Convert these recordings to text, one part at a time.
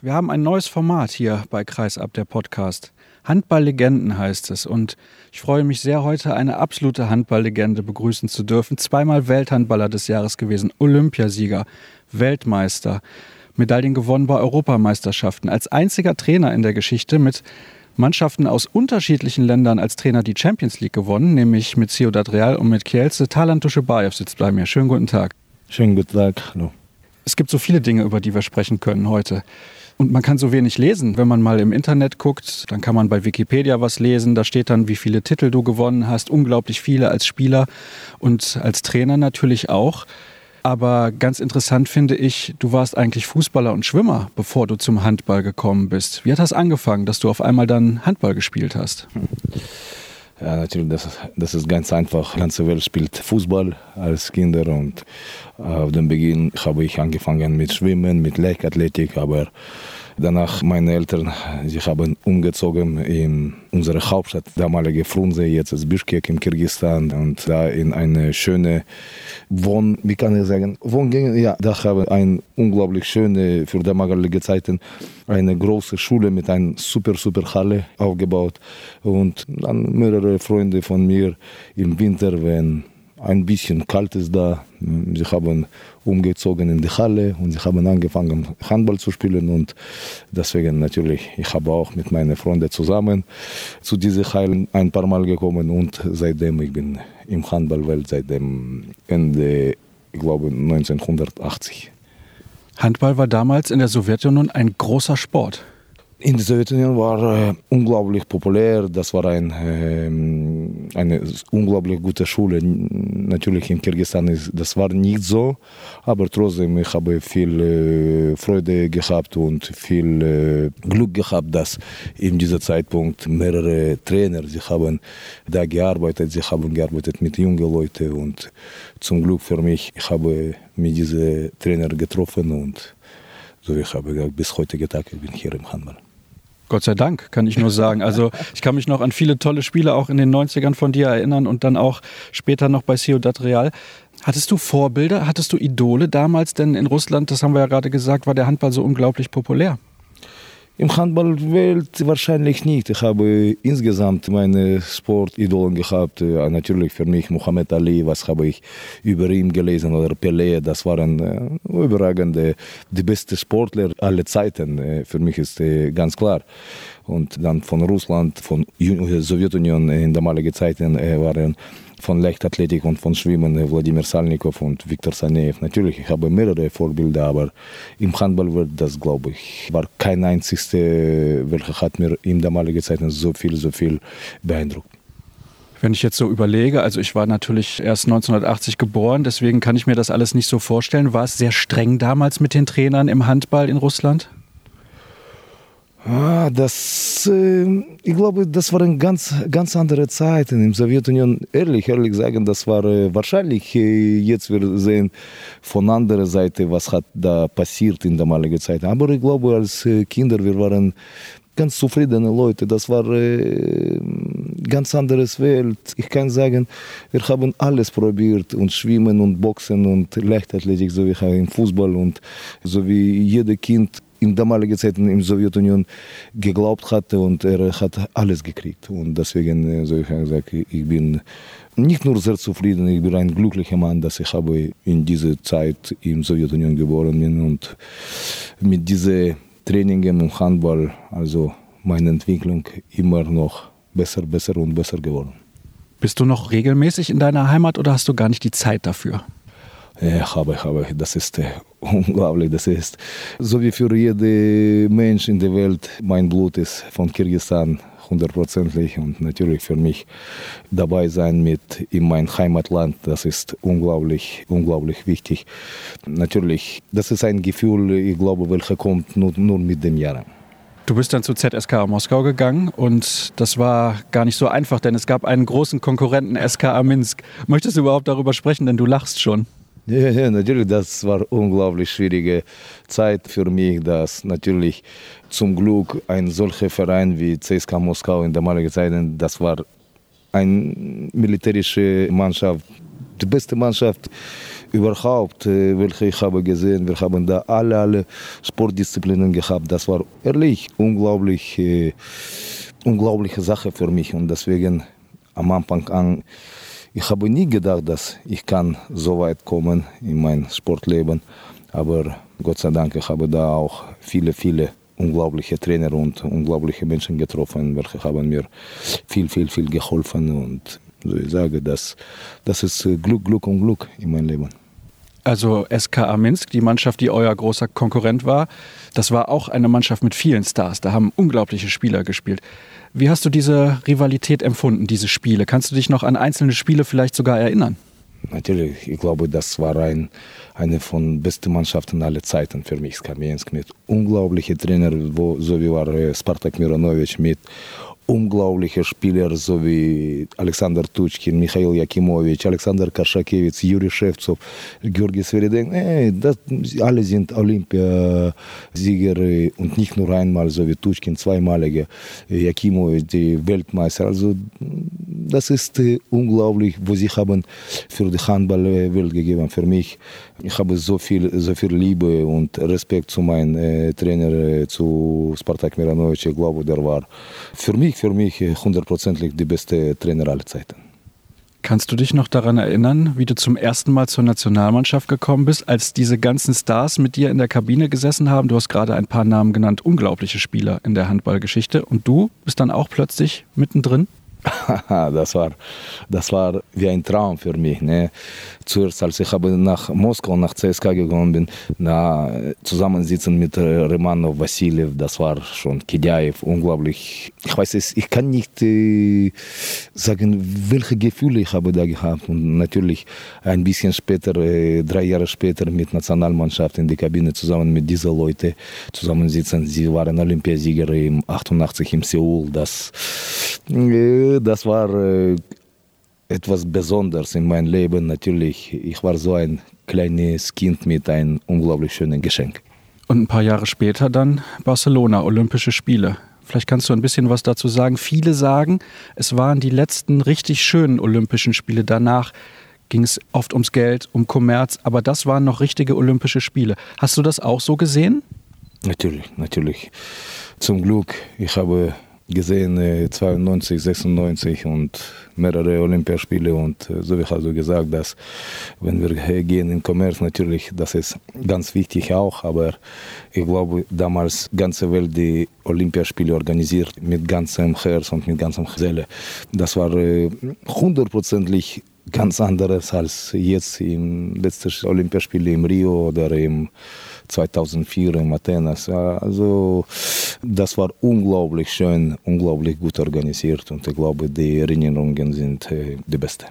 Wir haben ein neues Format hier bei Kreisab, der Podcast. Handballlegenden heißt es. Und ich freue mich sehr, heute eine absolute Handballlegende begrüßen zu dürfen. Zweimal Welthandballer des Jahres gewesen, Olympiasieger, Weltmeister, Medaillen gewonnen bei Europameisterschaften. Als einziger Trainer in der Geschichte mit Mannschaften aus unterschiedlichen Ländern als Trainer die Champions League gewonnen, nämlich mit Ciudad Real und mit Kielce. Talan Tuschebaev sitzt bei mir. Schönen guten Tag. Schönen guten Tag. Hallo. Es gibt so viele Dinge, über die wir sprechen können heute. Und man kann so wenig lesen. Wenn man mal im Internet guckt, dann kann man bei Wikipedia was lesen. Da steht dann, wie viele Titel du gewonnen hast. Unglaublich viele als Spieler und als Trainer natürlich auch. Aber ganz interessant finde ich, du warst eigentlich Fußballer und Schwimmer, bevor du zum Handball gekommen bist. Wie hat das angefangen, dass du auf einmal dann Handball gespielt hast? Ja, natürlich, das, das ist ganz einfach. Die ganze Welt spielt Fußball als Kinder und auf dem Beginn habe ich angefangen mit Schwimmen, mit Leichtathletik, aber Danach meine Eltern, sie haben umgezogen in unsere Hauptstadt, damalige Frunze, jetzt ist Bishkek im Kirgisistan und da in eine schöne Wohn, wie kann ich sagen, Wohngänge, ja, da habe ich eine unglaublich schöne, für damalige Zeiten, eine große Schule mit einer super, super Halle aufgebaut und dann mehrere Freunde von mir im Winter, wenn ein bisschen kalt ist da. Sie haben umgezogen in die Halle und sie haben angefangen Handball zu spielen und deswegen natürlich, ich habe auch mit meinen Freunden zusammen zu dieser Halle ein paar Mal gekommen und seitdem ich bin im Handballwelt seit dem Ende, ich glaube 1980. Handball war damals in der Sowjetunion ein großer Sport. In der Sowjetunion war äh, unglaublich populär. Das war ein, äh, eine unglaublich gute Schule. Natürlich in Kirgisistan ist das war nicht so, aber trotzdem ich habe viel äh, Freude gehabt und viel äh, Glück gehabt, dass in diesem Zeitpunkt mehrere Trainer sie haben da gearbeitet. Sie haben gearbeitet mit jungen Leuten und zum Glück für mich ich habe mit diesen Trainer getroffen und so ich habe bis heute Tag ich bin hier im Handball. Gott sei Dank, kann ich nur sagen. Also ich kann mich noch an viele tolle Spiele auch in den 90ern von dir erinnern und dann auch später noch bei Ciudad Real. Hattest du Vorbilder, hattest du Idole damals? Denn in Russland, das haben wir ja gerade gesagt, war der Handball so unglaublich populär. Im Handballwelt wahrscheinlich nicht. Ich habe insgesamt meine Sportidolen gehabt. Ja, natürlich für mich Muhammad Ali, was habe ich über ihn gelesen oder Pelé, das waren äh, überragende, die besten Sportler aller Zeiten. Äh, für mich ist äh, ganz klar. Und dann von Russland, von Sowjetunion in damaligen Zeiten äh, waren von Leichtathletik und von Schwimmen, Wladimir Salnikov und Viktor Saneev. Natürlich, ich habe mehrere Vorbilder, aber im Handball wird das, glaube ich, war kein einzigster, welcher hat mir in damaligen Zeiten so viel, so viel beeindruckt. Wenn ich jetzt so überlege, also ich war natürlich erst 1980 geboren, deswegen kann ich mir das alles nicht so vorstellen. War es sehr streng damals mit den Trainern im Handball in Russland? Das, ich glaube, das waren ganz, ganz andere Zeiten in der Sowjetunion. Ehrlich, ehrlich sagen, das war wahrscheinlich, jetzt wir sehen von anderer Seite, was hat da passiert in damaligen Zeiten. Aber ich glaube, als Kinder, wir waren ganz zufriedene Leute. Das war äh, ganz anderes Welt. Ich kann sagen, wir haben alles probiert und Schwimmen und Boxen und Leichtathletik, so wie im Fußball und so wie jeder Kind in damaligen Zeiten in der Sowjetunion geglaubt hatte und er hat alles gekriegt. Und deswegen, äh, so ich gesagt, ich bin nicht nur sehr zufrieden, ich bin ein glücklicher Mann, dass ich habe in dieser Zeit in der Sowjetunion geboren bin und mit diesen Trainings und Handball, also meine Entwicklung immer noch besser, besser und besser geworden. Bist du noch regelmäßig in deiner Heimat oder hast du gar nicht die Zeit dafür? Ja, habe, habe. Das ist äh, unglaublich. Das ist so wie für jeden Mensch in der Welt. Mein Blut ist von Kirgisistan hundertprozentig und natürlich für mich dabei sein mit in mein Heimatland, das ist unglaublich, unglaublich wichtig. Natürlich, das ist ein Gefühl, ich glaube, welcher kommt nur, nur mit dem Jahren. Du bist dann zu ZSK Moskau gegangen und das war gar nicht so einfach, denn es gab einen großen Konkurrenten, SKA Minsk. Möchtest du überhaupt darüber sprechen, denn du lachst schon? Ja, ja, natürlich, das war unglaublich schwierige Zeit für mich, dass natürlich zum Glück ein solcher Verein wie CSKA Moskau in damaligen Zeiten, das war eine militärische Mannschaft, die beste Mannschaft überhaupt, äh, welche ich habe gesehen. Wir haben da alle, alle Sportdisziplinen gehabt. Das war ehrlich unglaublich, äh, unglaubliche Sache für mich und deswegen am Anfang an, ich habe nie gedacht, dass ich kann so weit kommen in mein Sportleben, aber Gott sei Dank, ich habe da auch viele, viele unglaubliche Trainer und unglaubliche Menschen getroffen, welche haben mir viel, viel, viel geholfen und so ich sage, das, das ist Glück, Glück und Glück in meinem Leben. Also SKA Minsk, die Mannschaft, die euer großer Konkurrent war, das war auch eine Mannschaft mit vielen Stars. Da haben unglaubliche Spieler gespielt. Wie hast du diese Rivalität empfunden, diese Spiele? Kannst du dich noch an einzelne Spiele vielleicht sogar erinnern? Natürlich, ich glaube, das war ein, eine von besten Mannschaften aller Zeiten für mich, Skamiensk, mit unglaublichen Trainern, wo, so wie war äh, Spartak Mironovic mit unglaubliche Spieler, so wie Alexander Tutschkin, Michail Jakimovic, Alexander Karschakewitsch, Juri Shevtsov, Georgi Sveridenko. Hey, alle sind Olympiasieger und nicht nur einmal, so wie Tutschkin, zweimalige Jakimovic, die Weltmeister. Also das ist unglaublich, wo sie haben für die Handballwelt gegeben. Für mich, ich habe so viel, so viel Liebe und Respekt zu meinem äh, Trainer, zu Spartak Miranovic. Ich glaube, der war für mich für mich hundertprozentig die beste Trainer aller Zeiten. Kannst du dich noch daran erinnern, wie du zum ersten Mal zur Nationalmannschaft gekommen bist, als diese ganzen Stars mit dir in der Kabine gesessen haben? Du hast gerade ein paar Namen genannt, unglaubliche Spieler in der Handballgeschichte. Und du bist dann auch plötzlich mittendrin? das, war, das war wie ein Traum für mich. Ne? Zuerst, als ich nach Moskau, nach CSK gegangen bin, na, zusammensitzen mit Remanov, Vassiliev, das war schon Kidjaev, unglaublich. Ich weiß es, ich kann nicht äh, sagen, welche Gefühle ich habe da gehabt. Und natürlich ein bisschen später, äh, drei Jahre später mit Nationalmannschaft in der Kabine zusammen mit diesen Leuten zusammensitzen. Sie waren Olympiasieger im 88 in Seoul. Das äh, das war äh, etwas Besonderes in meinem Leben. Natürlich, ich war so ein kleines Kind mit einem unglaublich schönen Geschenk. Und ein paar Jahre später dann Barcelona, Olympische Spiele. Vielleicht kannst du ein bisschen was dazu sagen. Viele sagen, es waren die letzten richtig schönen Olympischen Spiele. Danach ging es oft ums Geld, um Kommerz, aber das waren noch richtige Olympische Spiele. Hast du das auch so gesehen? Natürlich, natürlich. Zum Glück, ich habe gesehen, 92, 96 und mehrere Olympiaspiele und äh, so wie hast du gesagt, dass wenn wir gehen in Kommerz, natürlich, das ist ganz wichtig auch, aber ich glaube, damals ganze Welt die Olympiaspiele organisiert mit ganzem Herz und mit ganzem Seele. Das war äh, hundertprozentig ganz anderes als jetzt im letzten Olympiaspiele im Rio oder im 2004 in Athenas. Also das war unglaublich schön, unglaublich gut organisiert und ich glaube, die Erinnerungen sind äh, die besten.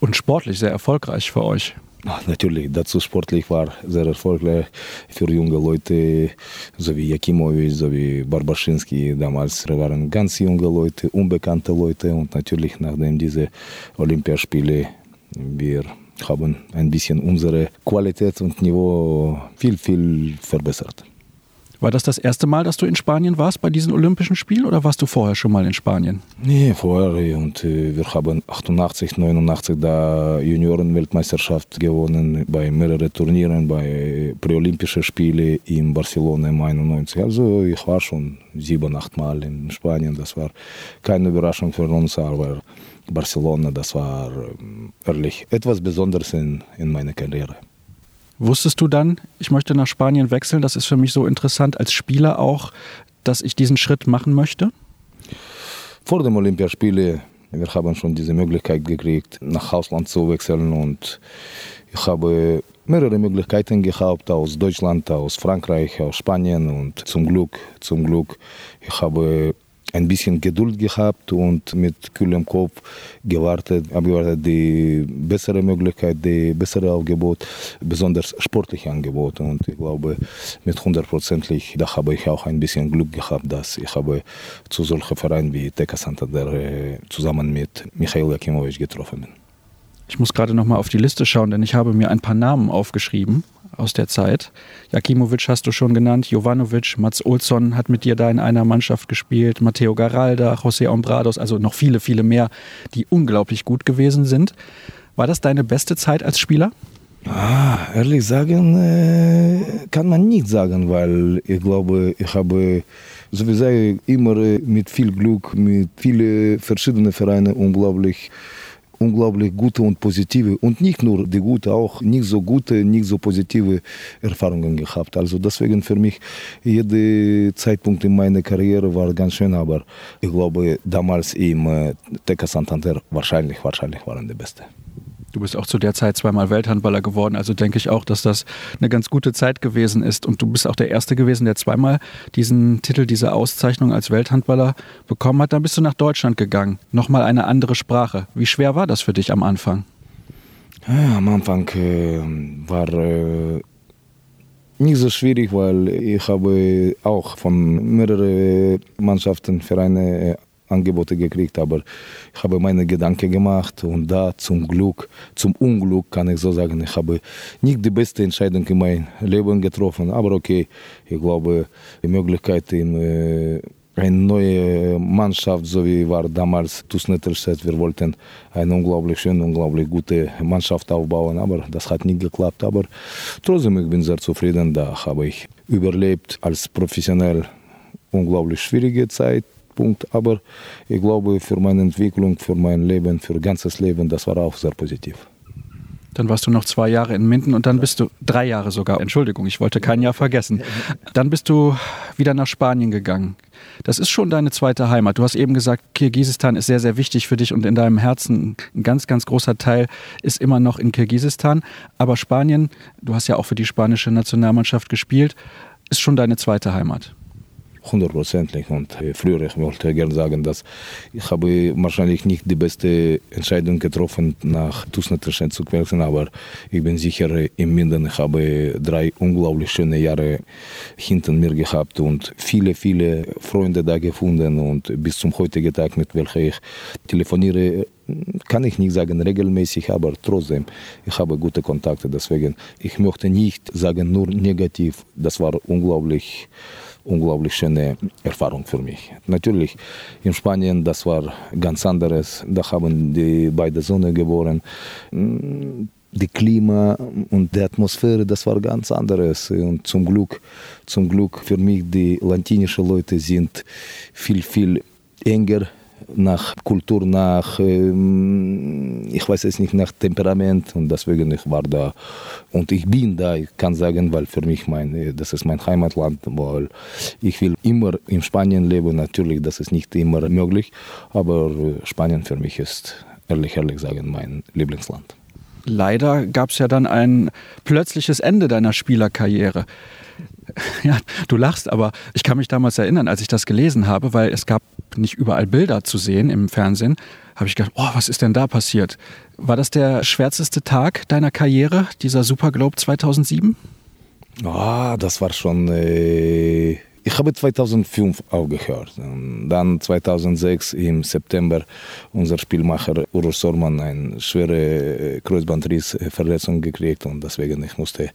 Und sportlich sehr erfolgreich für euch. Natürlich, dazu sportlich war sehr erfolgreich für junge Leute, so wie Jakimovic, so wie Barbaschinski. Damals waren ganz junge Leute, unbekannte Leute und natürlich nachdem diese Olympiaspiele wir haben ein bisschen unsere Qualität und Niveau viel, viel verbessert. War das das erste Mal, dass du in Spanien warst bei diesen Olympischen Spielen oder warst du vorher schon mal in Spanien? Nee, vorher. Und äh, wir haben 88, 89 da Juniorenweltmeisterschaft gewonnen bei mehreren Turnieren, bei Präolympischen Spielen in Barcelona im 91. Also ich war schon sieben, acht Mal in Spanien. Das war keine Überraschung für uns, aber Barcelona, das war ähm, ehrlich etwas Besonderes in, in meiner Karriere. Wusstest du dann, ich möchte nach Spanien wechseln? Das ist für mich so interessant als Spieler auch, dass ich diesen Schritt machen möchte? Vor dem Olympiaspiele, wir haben schon diese Möglichkeit gekriegt, nach Ausland zu wechseln und ich habe mehrere Möglichkeiten gehabt aus Deutschland, aus Frankreich, aus Spanien und zum Glück, zum Glück, ich habe ein bisschen Geduld gehabt und mit kühlem Kopf gewartet, abgewartet die bessere Möglichkeit, die bessere Angebot, besonders sportliche Angebot. Und ich glaube, mit hundertprozentig, da habe ich auch ein bisschen Glück gehabt, dass ich habe zu solchen Vereinen wie Teka Santander äh, zusammen mit Michail Jakimovic getroffen bin. Ich muss gerade noch mal auf die Liste schauen, denn ich habe mir ein paar Namen aufgeschrieben aus der Zeit. Jakimovic hast du schon genannt, Jovanovic, Mats Olsson hat mit dir da in einer Mannschaft gespielt, Matteo Garalda, José Ombrados, also noch viele, viele mehr, die unglaublich gut gewesen sind. War das deine beste Zeit als Spieler? Ah, ehrlich sagen, äh, kann man nicht sagen, weil ich glaube, ich habe sowieso immer mit viel Glück, mit vielen verschiedenen Vereinen unglaublich unglaublich gute und positive und nicht nur die gute, auch nicht so gute, nicht so positive Erfahrungen gehabt. Also deswegen für mich jeder Zeitpunkt in meiner Karriere war ganz schön, aber ich glaube damals im TK Santander wahrscheinlich, wahrscheinlich waren die beste. Du bist auch zu der Zeit zweimal Welthandballer geworden, also denke ich auch, dass das eine ganz gute Zeit gewesen ist. Und du bist auch der Erste gewesen, der zweimal diesen Titel, diese Auszeichnung als Welthandballer bekommen hat. Dann bist du nach Deutschland gegangen. Nochmal eine andere Sprache. Wie schwer war das für dich am Anfang? Ja, am Anfang äh, war äh, nicht so schwierig, weil ich habe auch von mehreren Mannschaften, Vereine Angebote gekriegt, aber ich habe meine Gedanken gemacht und da zum Glück, zum Unglück kann ich so sagen, ich habe nicht die beste Entscheidung in meinem Leben getroffen, aber okay, ich glaube, die Möglichkeit in äh, eine neue Mannschaft, so wie war damals TuS Nettelstedt. Wir wollten eine unglaublich schöne, unglaublich gute Mannschaft aufbauen, aber das hat nicht geklappt. Aber trotzdem, ich bin sehr zufrieden. Da habe ich überlebt als professionell unglaublich schwierige Zeit. Punkt. Aber ich glaube, für meine Entwicklung, für mein Leben, für ganzes Leben, das war auch sehr positiv. Dann warst du noch zwei Jahre in Minden und dann bist du drei Jahre sogar. Entschuldigung, ich wollte kein Jahr vergessen. Dann bist du wieder nach Spanien gegangen. Das ist schon deine zweite Heimat. Du hast eben gesagt, Kirgisistan ist sehr, sehr wichtig für dich und in deinem Herzen ein ganz, ganz großer Teil ist immer noch in Kirgisistan. Aber Spanien, du hast ja auch für die spanische Nationalmannschaft gespielt, ist schon deine zweite Heimat hundertprozentig. Und äh, früher, ich wollte gerne sagen, dass ich habe wahrscheinlich nicht die beste Entscheidung getroffen, nach Tusnetterschen zu wechseln, aber ich bin sicher, im Minden, ich habe drei unglaublich schöne Jahre hinter mir gehabt und viele, viele Freunde da gefunden und bis zum heutigen Tag, mit welchen ich telefoniere, kann ich nicht sagen regelmäßig, aber trotzdem, ich habe gute Kontakte. Deswegen, ich möchte nicht sagen nur negativ. Das war unglaublich unglaublich schöne Erfahrung für mich. Natürlich in Spanien, das war ganz anderes. Da haben die beide Sonne geboren. Die Klima und die Atmosphäre, das war ganz anderes. Und zum Glück, zum Glück für mich, die latinischen Leute sind viel, viel enger nach Kultur, nach, ich weiß es nicht, nach Temperament und deswegen ich war da und ich bin da, ich kann sagen, weil für mich mein, das ist mein Heimatland, weil ich will immer in Spanien leben, natürlich, das ist nicht immer möglich, aber Spanien für mich ist, ehrlich, ehrlich sagen, mein Lieblingsland. Leider gab es ja dann ein plötzliches Ende deiner Spielerkarriere. Ja, du lachst, aber ich kann mich damals erinnern, als ich das gelesen habe, weil es gab nicht überall Bilder zu sehen im Fernsehen, habe ich gedacht, oh, was ist denn da passiert? War das der schwärzeste Tag deiner Karriere, dieser Super Globe 2007? Ah, das war schon äh, ich habe 2005 aufgehört. Und dann 2006 im September unser Spielmacher Urs Sorman eine schwere äh, Kreuzbandrissverletzung gekriegt und deswegen ich musste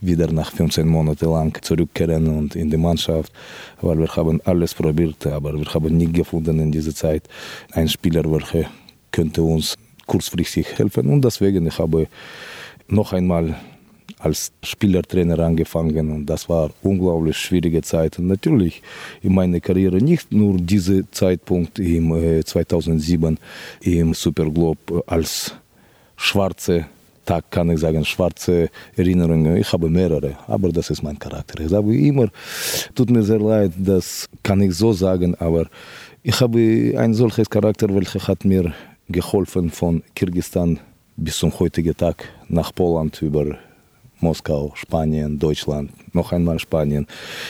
wieder nach 15 Monaten lang zurückkehren und in die Mannschaft, weil wir haben alles probiert, aber wir haben nie gefunden in dieser Zeit einen Spieler, welcher könnte uns kurzfristig helfen und deswegen ich habe noch einmal als Spielertrainer angefangen und das war unglaublich schwierige Zeit. Und natürlich in meiner Karriere nicht nur dieser Zeitpunkt im äh, 2007 im Superglobe als schwarze Tag kann ich sagen, schwarze Erinnerungen. Ich habe mehrere, aber das ist mein Charakter. Ich sage immer, tut mir sehr leid, das kann ich so sagen, aber ich habe ein solches Charakter, welcher hat mir geholfen von Kirgisistan bis zum heutigen Tag nach Poland über Moskau, Spanien, Deutschland, noch einmal Spanien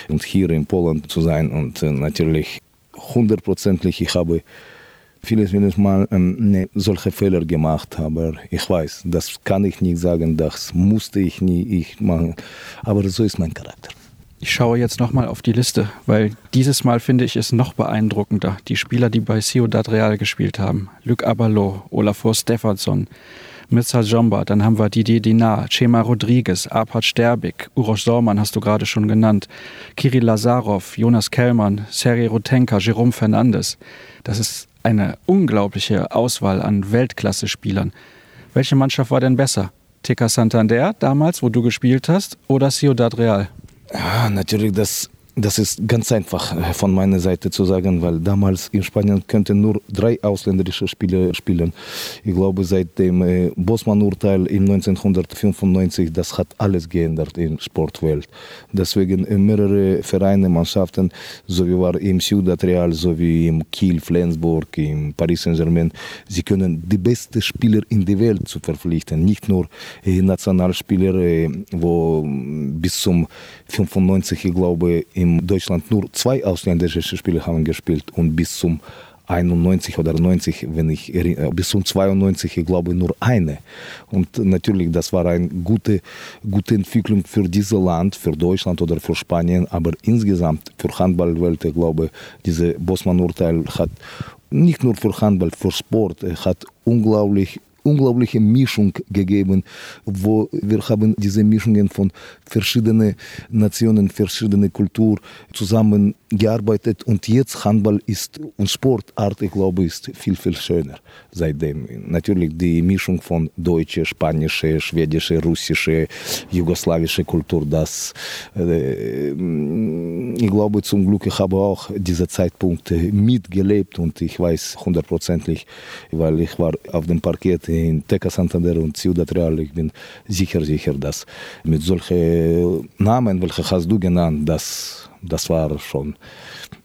und hier in Polen zu sein. Und äh, natürlich hundertprozentig, ich habe vieles, vieles Mal ähm, ne, solche Fehler gemacht, aber ich weiß, das kann ich nicht sagen, das musste ich nie ich machen. Aber so ist mein Charakter. Ich schaue jetzt nochmal auf die Liste, weil dieses Mal finde ich es noch beeindruckender. Die Spieler, die bei Ciudad Real gespielt haben. Luc Abalo, Olafur Stefansson, Mirza Jomba, dann haben wir Didier Dinar, Chema Rodriguez, Arpad Sterbik, Uroš Sorman hast du gerade schon genannt, Kirill Lazarov, Jonas Kellmann, Sergei Rutenka, Jerome Fernandes. Das ist eine unglaubliche Auswahl an Weltklasse-Spielern. Welche Mannschaft war denn besser? TK Santander damals, wo du gespielt hast, oder Ciudad Real? Ja, natürlich das das ist ganz einfach äh, von meiner Seite zu sagen, weil damals in Spanien könnten nur drei ausländische Spieler spielen. Ich glaube, seit dem äh, Bosman-Urteil im 1995, das hat alles geändert in der Sportwelt. Deswegen äh, mehrere Vereine, Mannschaften, so wie war im Ciudad Real, so wie im Kiel, Flensburg, im Paris Saint-Germain, sie können die besten Spieler in der Welt zu verpflichten, nicht nur Nationalspieler, wo bis zum 95, ich glaube, in Deutschland nur zwei ausländische Spieler haben gespielt und bis zum 91 oder 90, wenn ich bis zum 92, ich glaube nur eine. Und natürlich, das war eine gute, gute Entwicklung für dieses Land, für Deutschland oder für Spanien, aber insgesamt für Handballwelt, ich glaube, dieses Bosman-Urteil hat nicht nur für Handball, für Sport, hat unglaublich unglaubliche Mischung gegeben, wo wir haben diese Mischungen von verschiedenen Nationen, verschiedenen Kulturen zusammengearbeitet und jetzt Handball ist und Sportart, ich glaube, ist viel, viel schöner seitdem. Natürlich die Mischung von deutsche, spanische, schwedische, russische, jugoslawische Kultur, das äh, ich glaube zum Glück, ich habe auch diese Zeitpunkte mitgelebt und ich weiß hundertprozentig, weil ich war auf dem Parkett in Teca Santander und Ciudad Real. Ich bin sicher, sicher, dass mit solchen Namen, welche hast du genannt, das, das war schon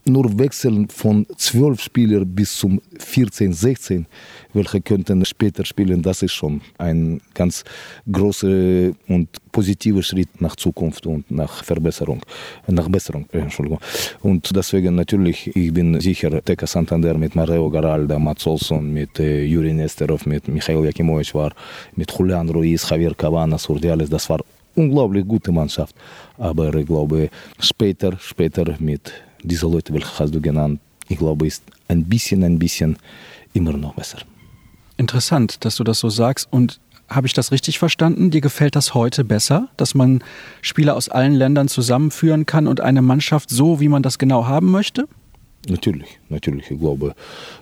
nur Wechseln von zwölf Spielern bis zum 14, 16, welche könnten später spielen, das ist schon ein ganz großer und positiver Schritt nach Zukunft und nach Verbesserung, nach Besserung, Entschuldigung. Und deswegen natürlich, ich bin sicher, Teka Santander mit Mario Garalda, Mats Olsson, mit äh, Juri Nesterov, mit Michael Jakimovic war, mit Julian Ruiz, Javier Cavanas, Urdiales, das war unglaublich gute Mannschaft. Aber ich glaube, später, später mit diese Leute, welche hast du genannt, ich glaube, ist ein bisschen, ein bisschen immer noch besser. Interessant, dass du das so sagst. Und habe ich das richtig verstanden? Dir gefällt das heute besser, dass man Spieler aus allen Ländern zusammenführen kann und eine Mannschaft so, wie man das genau haben möchte? Natürlich, natürlich. Ich glaube,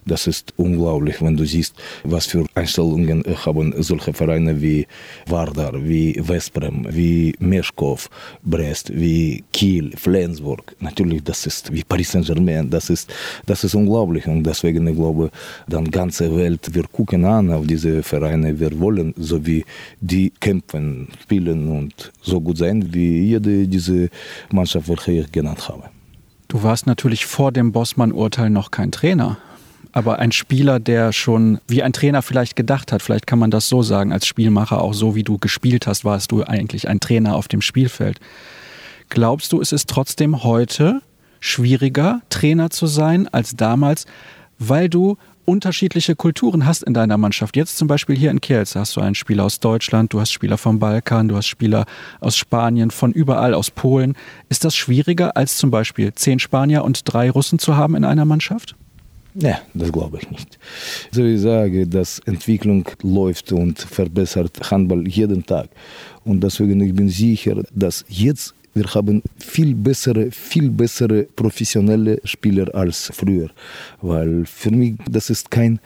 das ist unglaublich, wenn du siehst, was für Einstellungen haben solche Vereine wie Vardar, wie Vesprem, wie Meschkow, Brest, wie Kiel, Flensburg. Natürlich, das ist wie Paris Saint-Germain. Das ist, das ist unglaublich. Und deswegen, ich glaube, die ganze Welt, wir gucken an auf diese Vereine. Wir wollen, so wie die kämpfen, spielen und so gut sein, wie jede diese Mannschaft, welche ich genannt habe. Du warst natürlich vor dem Bossmann-Urteil noch kein Trainer, aber ein Spieler, der schon wie ein Trainer vielleicht gedacht hat. Vielleicht kann man das so sagen, als Spielmacher, auch so wie du gespielt hast, warst du eigentlich ein Trainer auf dem Spielfeld. Glaubst du, es ist trotzdem heute schwieriger, Trainer zu sein als damals, weil du unterschiedliche Kulturen hast in deiner Mannschaft. Jetzt zum Beispiel hier in Kielce hast du einen Spieler aus Deutschland, du hast Spieler vom Balkan, du hast Spieler aus Spanien, von überall, aus Polen. Ist das schwieriger als zum Beispiel zehn Spanier und drei Russen zu haben in einer Mannschaft? Ja, das glaube ich nicht. So ich sage, dass Entwicklung läuft und verbessert Handball jeden Tag. Und deswegen ich bin sicher, dass jetzt wir haben viel bessere, viel bessere professionelle Spieler als früher. Weil für mich, das ist kein,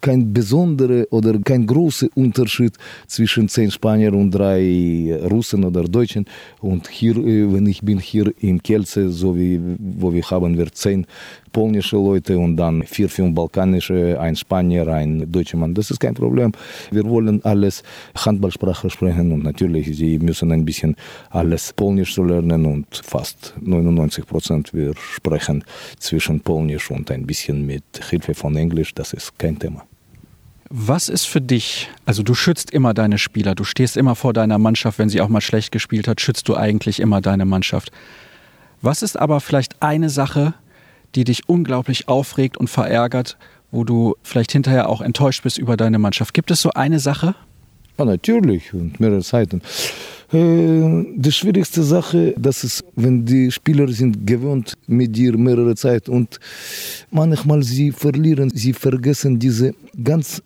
kein besonderer oder kein großer Unterschied zwischen zehn Spaniern und drei Russen oder Deutschen. Und hier, äh, wenn ich bin hier in Kielce, so wie wo wir haben wir zehn polnische Leute und dann vier, fünf balkanische, ein Spanier, ein deutscher Mann. Das ist kein Problem. Wir wollen alles Handballsprache sprechen und natürlich, sie müssen ein bisschen alles Polnisch zu lernen und fast 99 Prozent wir sprechen zwischen Polnisch und ein bisschen mit Hilfe von Englisch. Das ist kein Thema. Was ist für dich, also du schützt immer deine Spieler, du stehst immer vor deiner Mannschaft, wenn sie auch mal schlecht gespielt hat, schützt du eigentlich immer deine Mannschaft. Was ist aber vielleicht eine Sache, die dich unglaublich aufregt und verärgert, wo du vielleicht hinterher auch enttäuscht bist über deine Mannschaft. Gibt es so eine Sache? Ja, natürlich und mehrere Zeiten. Äh, die schwierigste Sache, das ist, wenn die Spieler sind gewöhnt mit dir mehrere Zeit und manchmal sie verlieren, sie vergessen diese ganz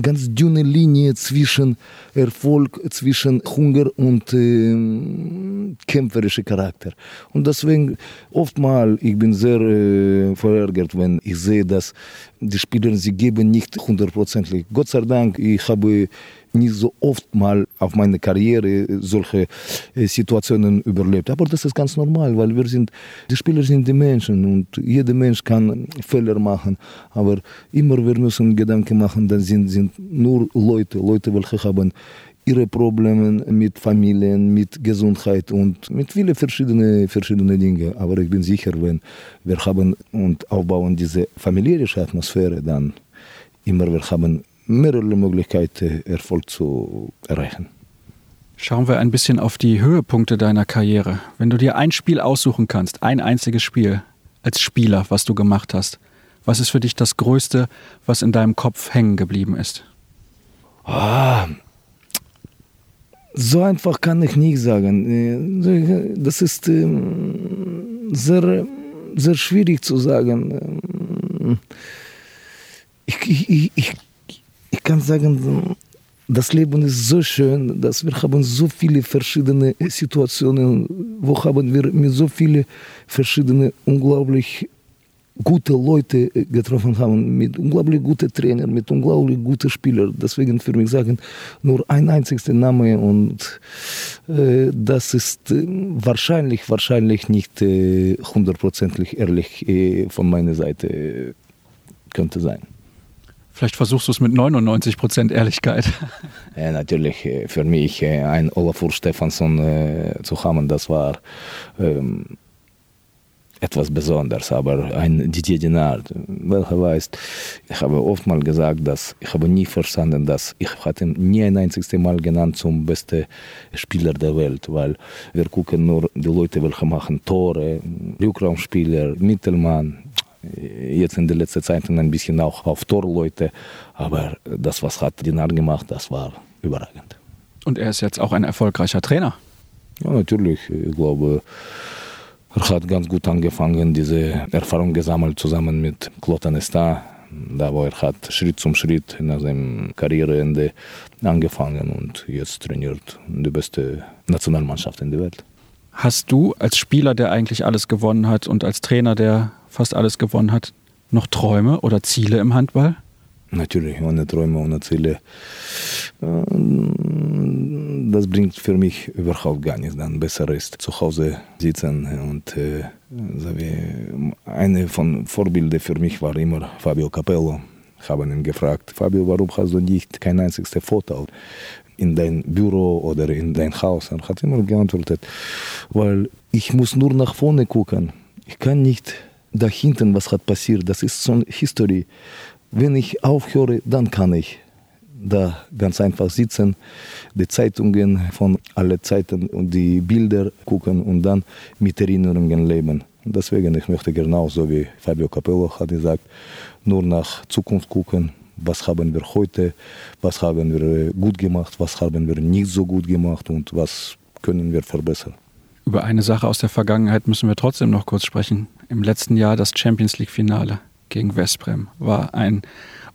ganz dünne Linie zwischen Erfolg, zwischen Hunger und äh, kämpferischer Charakter. Und deswegen oftmals, ich bin sehr äh, verärgert, wenn ich sehe, dass die Spieler, sie geben nicht hundertprozentig. Gott sei Dank, ich habe nicht so oft mal auf meine Karriere solche Situationen überlebt. Aber das ist ganz normal, weil wir sind, die Spieler sind die Menschen und jeder Mensch kann Fehler machen. Aber immer wir müssen Gedanken machen, das sind, sind nur Leute, Leute, welche haben ihre Probleme mit Familien, mit Gesundheit und mit vielen verschiedenen verschiedene Dingen. Aber ich bin sicher, wenn wir haben und aufbauen diese familiäre Atmosphäre, dann immer wir haben mehrere Möglichkeiten, Erfolg zu erreichen. Schauen wir ein bisschen auf die Höhepunkte deiner Karriere. Wenn du dir ein Spiel aussuchen kannst, ein einziges Spiel als Spieler, was du gemacht hast, was ist für dich das Größte, was in deinem Kopf hängen geblieben ist? Ah, so einfach kann ich nicht sagen. Das ist ähm, sehr, sehr schwierig zu sagen. Ich, ich, ich, ich kann sagen, das Leben ist so schön, dass wir haben so viele verschiedene Situationen, wo haben wir mit so vielen verschiedenen unglaublich gute Leute getroffen haben, mit unglaublich guten Trainern, mit unglaublich guten Spielern. Deswegen für mich sagen, nur ein einziger Name und äh, das ist äh, wahrscheinlich, wahrscheinlich nicht äh, hundertprozentig ehrlich äh, von meiner Seite äh, könnte sein. Vielleicht versuchst du es mit 99 Prozent Ehrlichkeit. Ja, natürlich, für mich ein Olafur Stefansson zu haben, das war ähm, etwas Besonderes, aber ein Didier Dinard, welcher weiß, ich habe oft mal gesagt, dass ich habe nie verstanden, dass ich hatte nie ein einziges Mal genannt zum besten Spieler der Welt, weil wir gucken nur die Leute, welche machen Tore, Rückraumspieler, Mittelmann, jetzt in der letzten Zeit ein bisschen auch auf Torleute, aber das, was hat Dinard gemacht, das war überragend. Und er ist jetzt auch ein erfolgreicher Trainer. Ja, natürlich. Ich glaube, er hat ganz gut angefangen, diese Erfahrung gesammelt zusammen mit Claude Anesta, da wo er hat Schritt zum Schritt nach seinem Karriereende angefangen und jetzt trainiert die beste Nationalmannschaft in der Welt. Hast du als Spieler, der eigentlich alles gewonnen hat und als Trainer, der fast alles gewonnen hat, noch Träume oder Ziele im Handball? Natürlich, ohne Träume, ohne Ziele. Das bringt für mich überhaupt gar nichts. Dann besser ist zu Hause sitzen und äh, eine von Vorbildern für mich war immer Fabio Capello. Ich habe ihn gefragt, Fabio, warum hast du nicht kein einziges Foto in dein Büro oder in dein Haus? Er hat immer geantwortet, weil ich muss nur nach vorne gucken. Ich kann nicht da hinten, was hat passiert. Das ist so eine Historie. Wenn ich aufhöre, dann kann ich da ganz einfach sitzen, die Zeitungen von allen Zeiten und die Bilder gucken und dann mit Erinnerungen leben. Deswegen, ich möchte genau auch, so wie Fabio Capello hat gesagt, nur nach Zukunft gucken, was haben wir heute, was haben wir gut gemacht, was haben wir nicht so gut gemacht und was können wir verbessern. Über eine Sache aus der Vergangenheit müssen wir trotzdem noch kurz sprechen. Im letzten Jahr das Champions League-Finale gegen Westbrem. War ein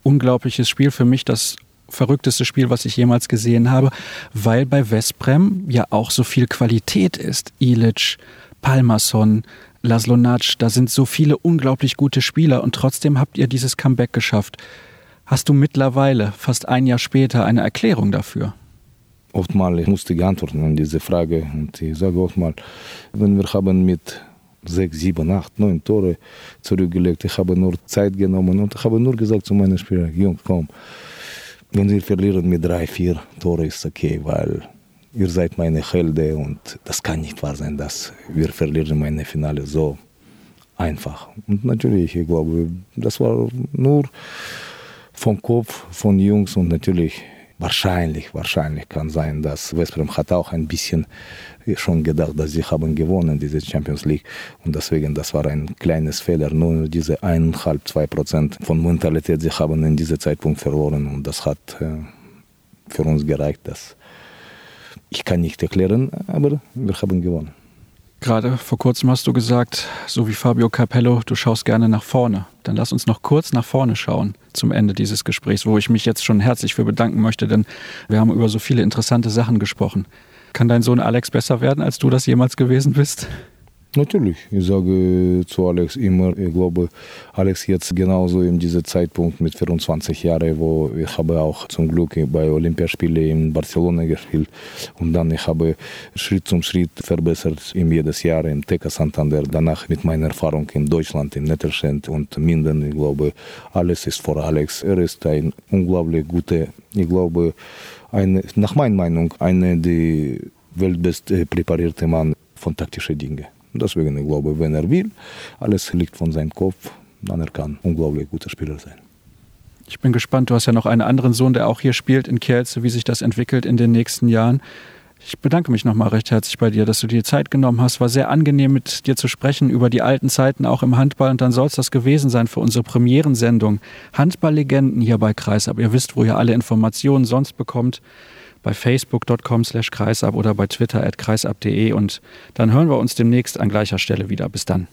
unglaubliches Spiel für mich, das verrückteste Spiel, was ich jemals gesehen habe, weil bei Westbrem ja auch so viel Qualität ist. Ilic, Palmason, Laszlo Natsch, da sind so viele unglaublich gute Spieler und trotzdem habt ihr dieses Comeback geschafft. Hast du mittlerweile, fast ein Jahr später, eine Erklärung dafür? Oftmals musste ich antworten an diese Frage und ich sage oftmals, wenn wir haben mit sechs, sieben, acht, neun Tore zurückgelegt. Ich habe nur Zeit genommen und habe nur gesagt zu meinen Spielern, Jungs, komm, wenn wir verlieren mit drei, vier Tore ist okay, weil ihr seid meine Helden und das kann nicht wahr sein, dass wir verlieren meine Finale so einfach. Und natürlich, ich glaube, das war nur vom Kopf von Jungs und natürlich wahrscheinlich, wahrscheinlich kann sein, dass Westbrem hat auch ein bisschen schon gedacht, dass sie haben gewonnen, diese Champions League. Und deswegen, das war ein kleines Fehler. Nur diese eineinhalb, zwei Prozent von Mentalität, sie haben in diesem Zeitpunkt verloren. Und das hat äh, für uns gereicht. Dass ich kann nicht erklären, aber wir haben gewonnen. Gerade vor kurzem hast du gesagt, so wie Fabio Capello, du schaust gerne nach vorne. Dann lass uns noch kurz nach vorne schauen zum Ende dieses Gesprächs, wo ich mich jetzt schon herzlich für bedanken möchte, denn wir haben über so viele interessante Sachen gesprochen. Kann dein Sohn Alex besser werden, als du das jemals gewesen bist? Natürlich, ich sage zu Alex immer, ich glaube, Alex jetzt genauso in diesem Zeitpunkt mit 24 Jahren, wo ich habe auch zum Glück bei Olympiaspielen in Barcelona gespielt und dann ich habe Schritt zum Schritt verbessert im jedes Jahr im TK Santander, danach mit meiner Erfahrung in Deutschland, in Nettelschend und Minden, ich glaube, alles ist vor Alex. Er ist ein unglaublich guter, ich glaube, eine, nach meiner Meinung, einer der weltbest präparierte Mann von taktischen Dingen. Deswegen, ich glaube, wenn er will, alles liegt von seinem Kopf, dann er kann unglaublich guter Spieler sein. Ich bin gespannt, du hast ja noch einen anderen Sohn, der auch hier spielt in Kielce, wie sich das entwickelt in den nächsten Jahren. Ich bedanke mich nochmal recht herzlich bei dir, dass du dir Zeit genommen hast. War sehr angenehm, mit dir zu sprechen über die alten Zeiten auch im Handball. Und dann soll es das gewesen sein für unsere Premierensendung. Handballlegenden hier bei Kreis. Aber ihr wisst, wo ihr alle Informationen sonst bekommt bei facebook.com slash kreisab oder bei twitter at kreisab.de und dann hören wir uns demnächst an gleicher Stelle wieder. Bis dann.